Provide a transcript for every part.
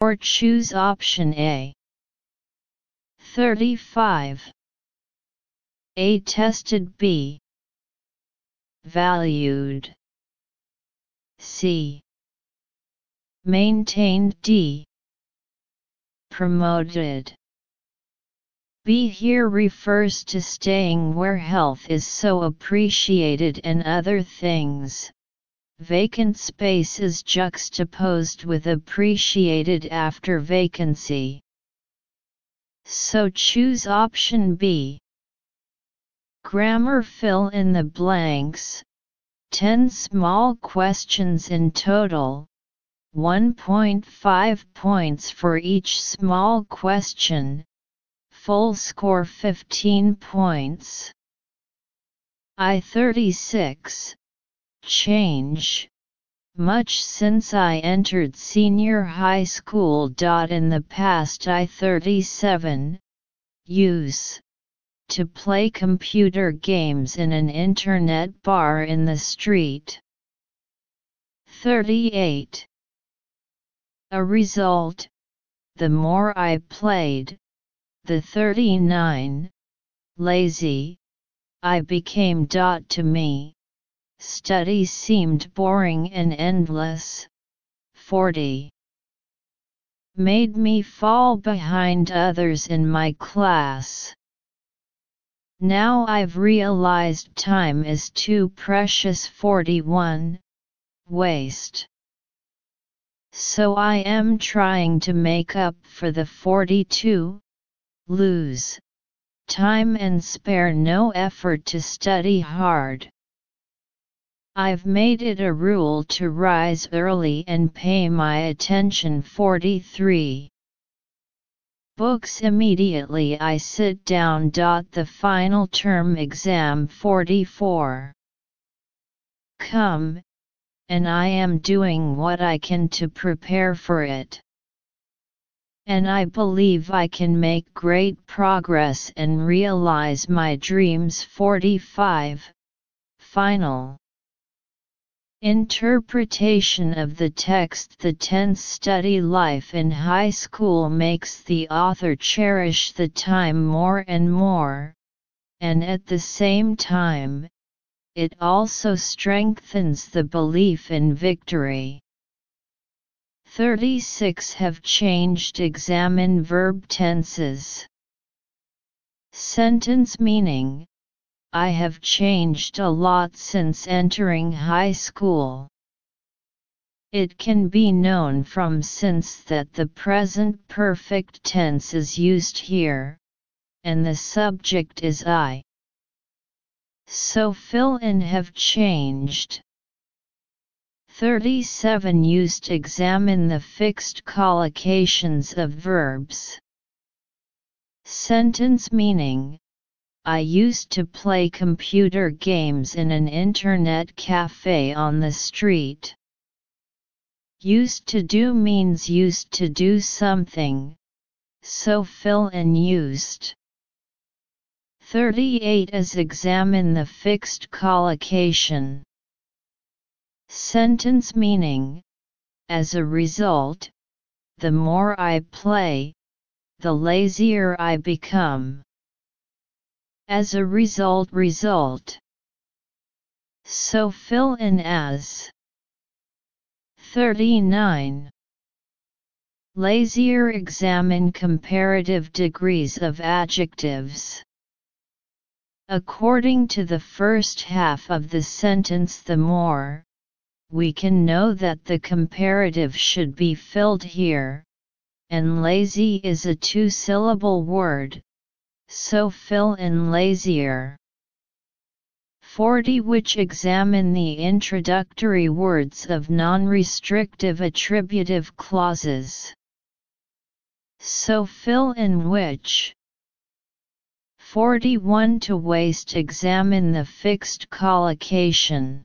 or choose option A. 35. A tested B. Valued. C. Maintained D. Promoted. B here refers to staying where health is so appreciated and other things. Vacant space is juxtaposed with appreciated after vacancy. So choose option B. Grammar fill in the blanks. 10 small questions in total. 1.5 points for each small question full score 15 points. I-36 Change Much since I entered senior high school. In the past I-37 Use to play computer games in an internet bar in the street. 38. A result, the more I played, the 39, lazy, I became. To me, study seemed boring and endless. 40. Made me fall behind others in my class. Now I've realized time is too precious. 41. Waste. So I am trying to make up for the 42 lose time and spare no effort to study hard. I've made it a rule to rise early and pay my attention 43. Books immediately I sit down. The final term exam 44. Come, and I am doing what I can to prepare for it and I believe I can make great progress and realize my dreams 45. Final Interpretation of the text The tense study life in high school makes the author cherish the time more and more, and at the same time, it also strengthens the belief in victory. 36 have changed examine verb tenses. Sentence meaning I have changed a lot since entering high school. It can be known from since that the present perfect tense is used here, and the subject is I. So fill in have changed. 37 used examine the fixed collocations of verbs. Sentence meaning I used to play computer games in an internet cafe on the street. Used to do means used to do something, so fill in used. 38 is examine the fixed collocation. Sentence meaning As a result, the more I play, the lazier I become. As a result, result. So fill in as 39. Lazier examine comparative degrees of adjectives. According to the first half of the sentence, the more we can know that the comparative should be filled here, and lazy is a two-syllable word, so fill in lazier. 40 which examine the introductory words of non-restrictive attributive clauses. So fill in which. 41 to waste examine the fixed collocation.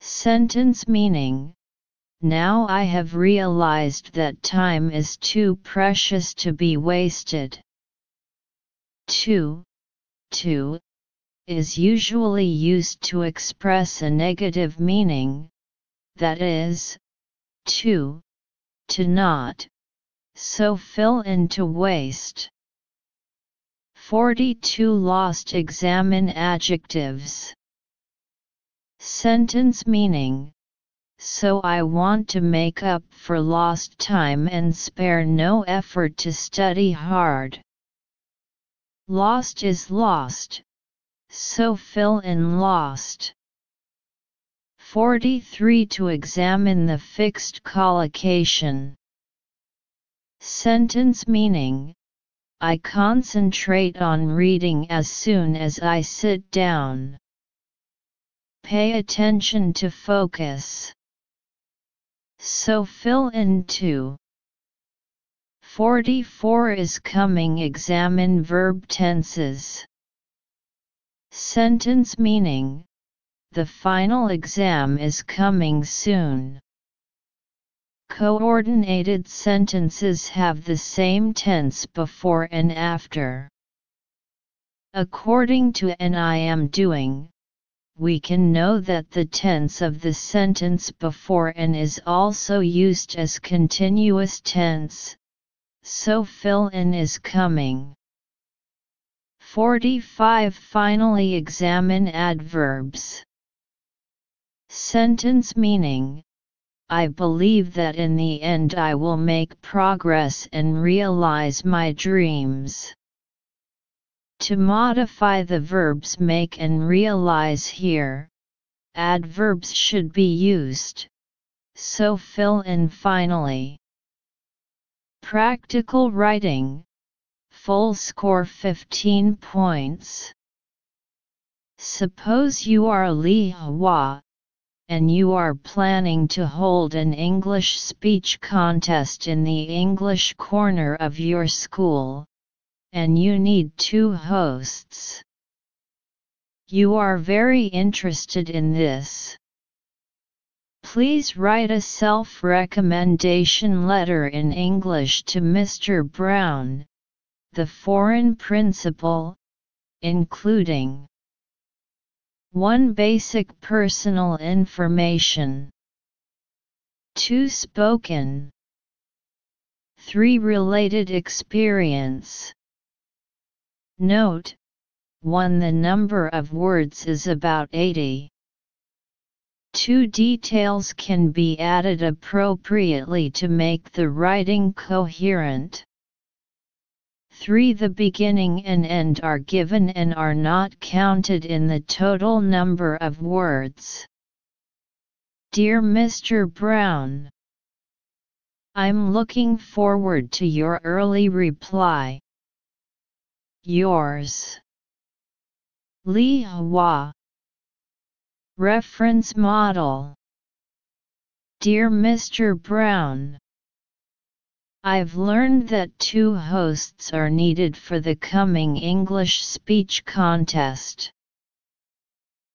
Sentence meaning Now I have realized that time is too precious to be wasted. 2. 2 is usually used to express a negative meaning, that is, too, to not, so fill in to waste. 42 Lost Examine adjectives. Sentence meaning So I want to make up for lost time and spare no effort to study hard. Lost is lost, so fill in lost. 43 To examine the fixed collocation. Sentence meaning I concentrate on reading as soon as I sit down. Pay attention to focus. So fill in 2. 44 is coming examine verb tenses. Sentence meaning The final exam is coming soon. Coordinated sentences have the same tense before and after. According to an I am doing, we can know that the tense of the sentence before and is also used as continuous tense, so fill in is coming. 45 Finally examine adverbs. Sentence meaning I believe that in the end I will make progress and realize my dreams. To modify the verbs make and realize here, adverbs should be used, so fill in finally. Practical writing full score 15 points. Suppose you are Li Hua, and you are planning to hold an English speech contest in the English corner of your school, and you need two hosts. You are very interested in this. Please write a self-recommendation letter in English to Mr. Brown, the foreign principal, including 1. Basic personal information 2. Spoken 3. Related experience Note 1. The number of words is about 80. 2. Details can be added appropriately to make the writing coherent. 3. The beginning and end are given and are not counted in the total number of words. Dear Mr. Brown, I'm looking forward to your early reply. Yours. Li Hua. Reference Model Dear Mr. Brown, I've learned that two hosts are needed for the coming English speech contest.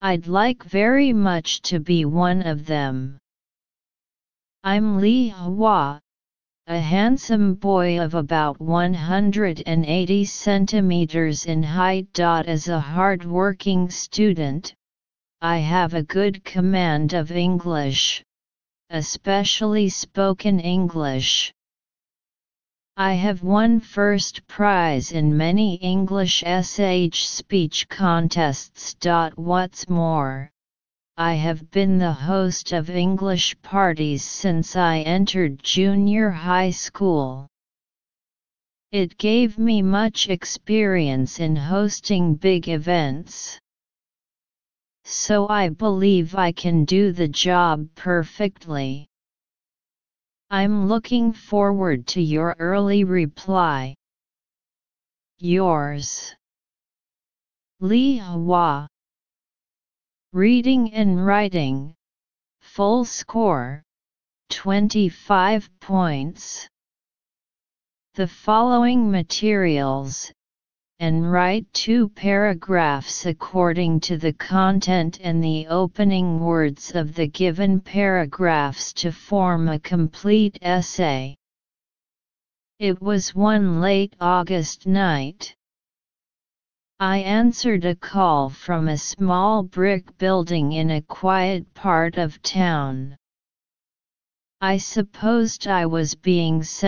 I'd like very much to be one of them. I'm Li Hua, a handsome boy of about 180 centimeters in height. As a hard-working student, I have a good command of English, especially spoken English. I have won first prize in many English SH speech contests. What's more, I have been the host of English parties since I entered junior high school. It gave me much experience in hosting big events. So I believe I can do the job perfectly. I'm looking forward to your early reply. Yours. Li Hua. Reading and Writing. Full score. 25 points. The following materials, and write two paragraphs according to the content and the opening words of the given paragraphs to form a complete essay. It was one late August night. I answered a call from a small brick building in a quiet part of town. I supposed I was being sent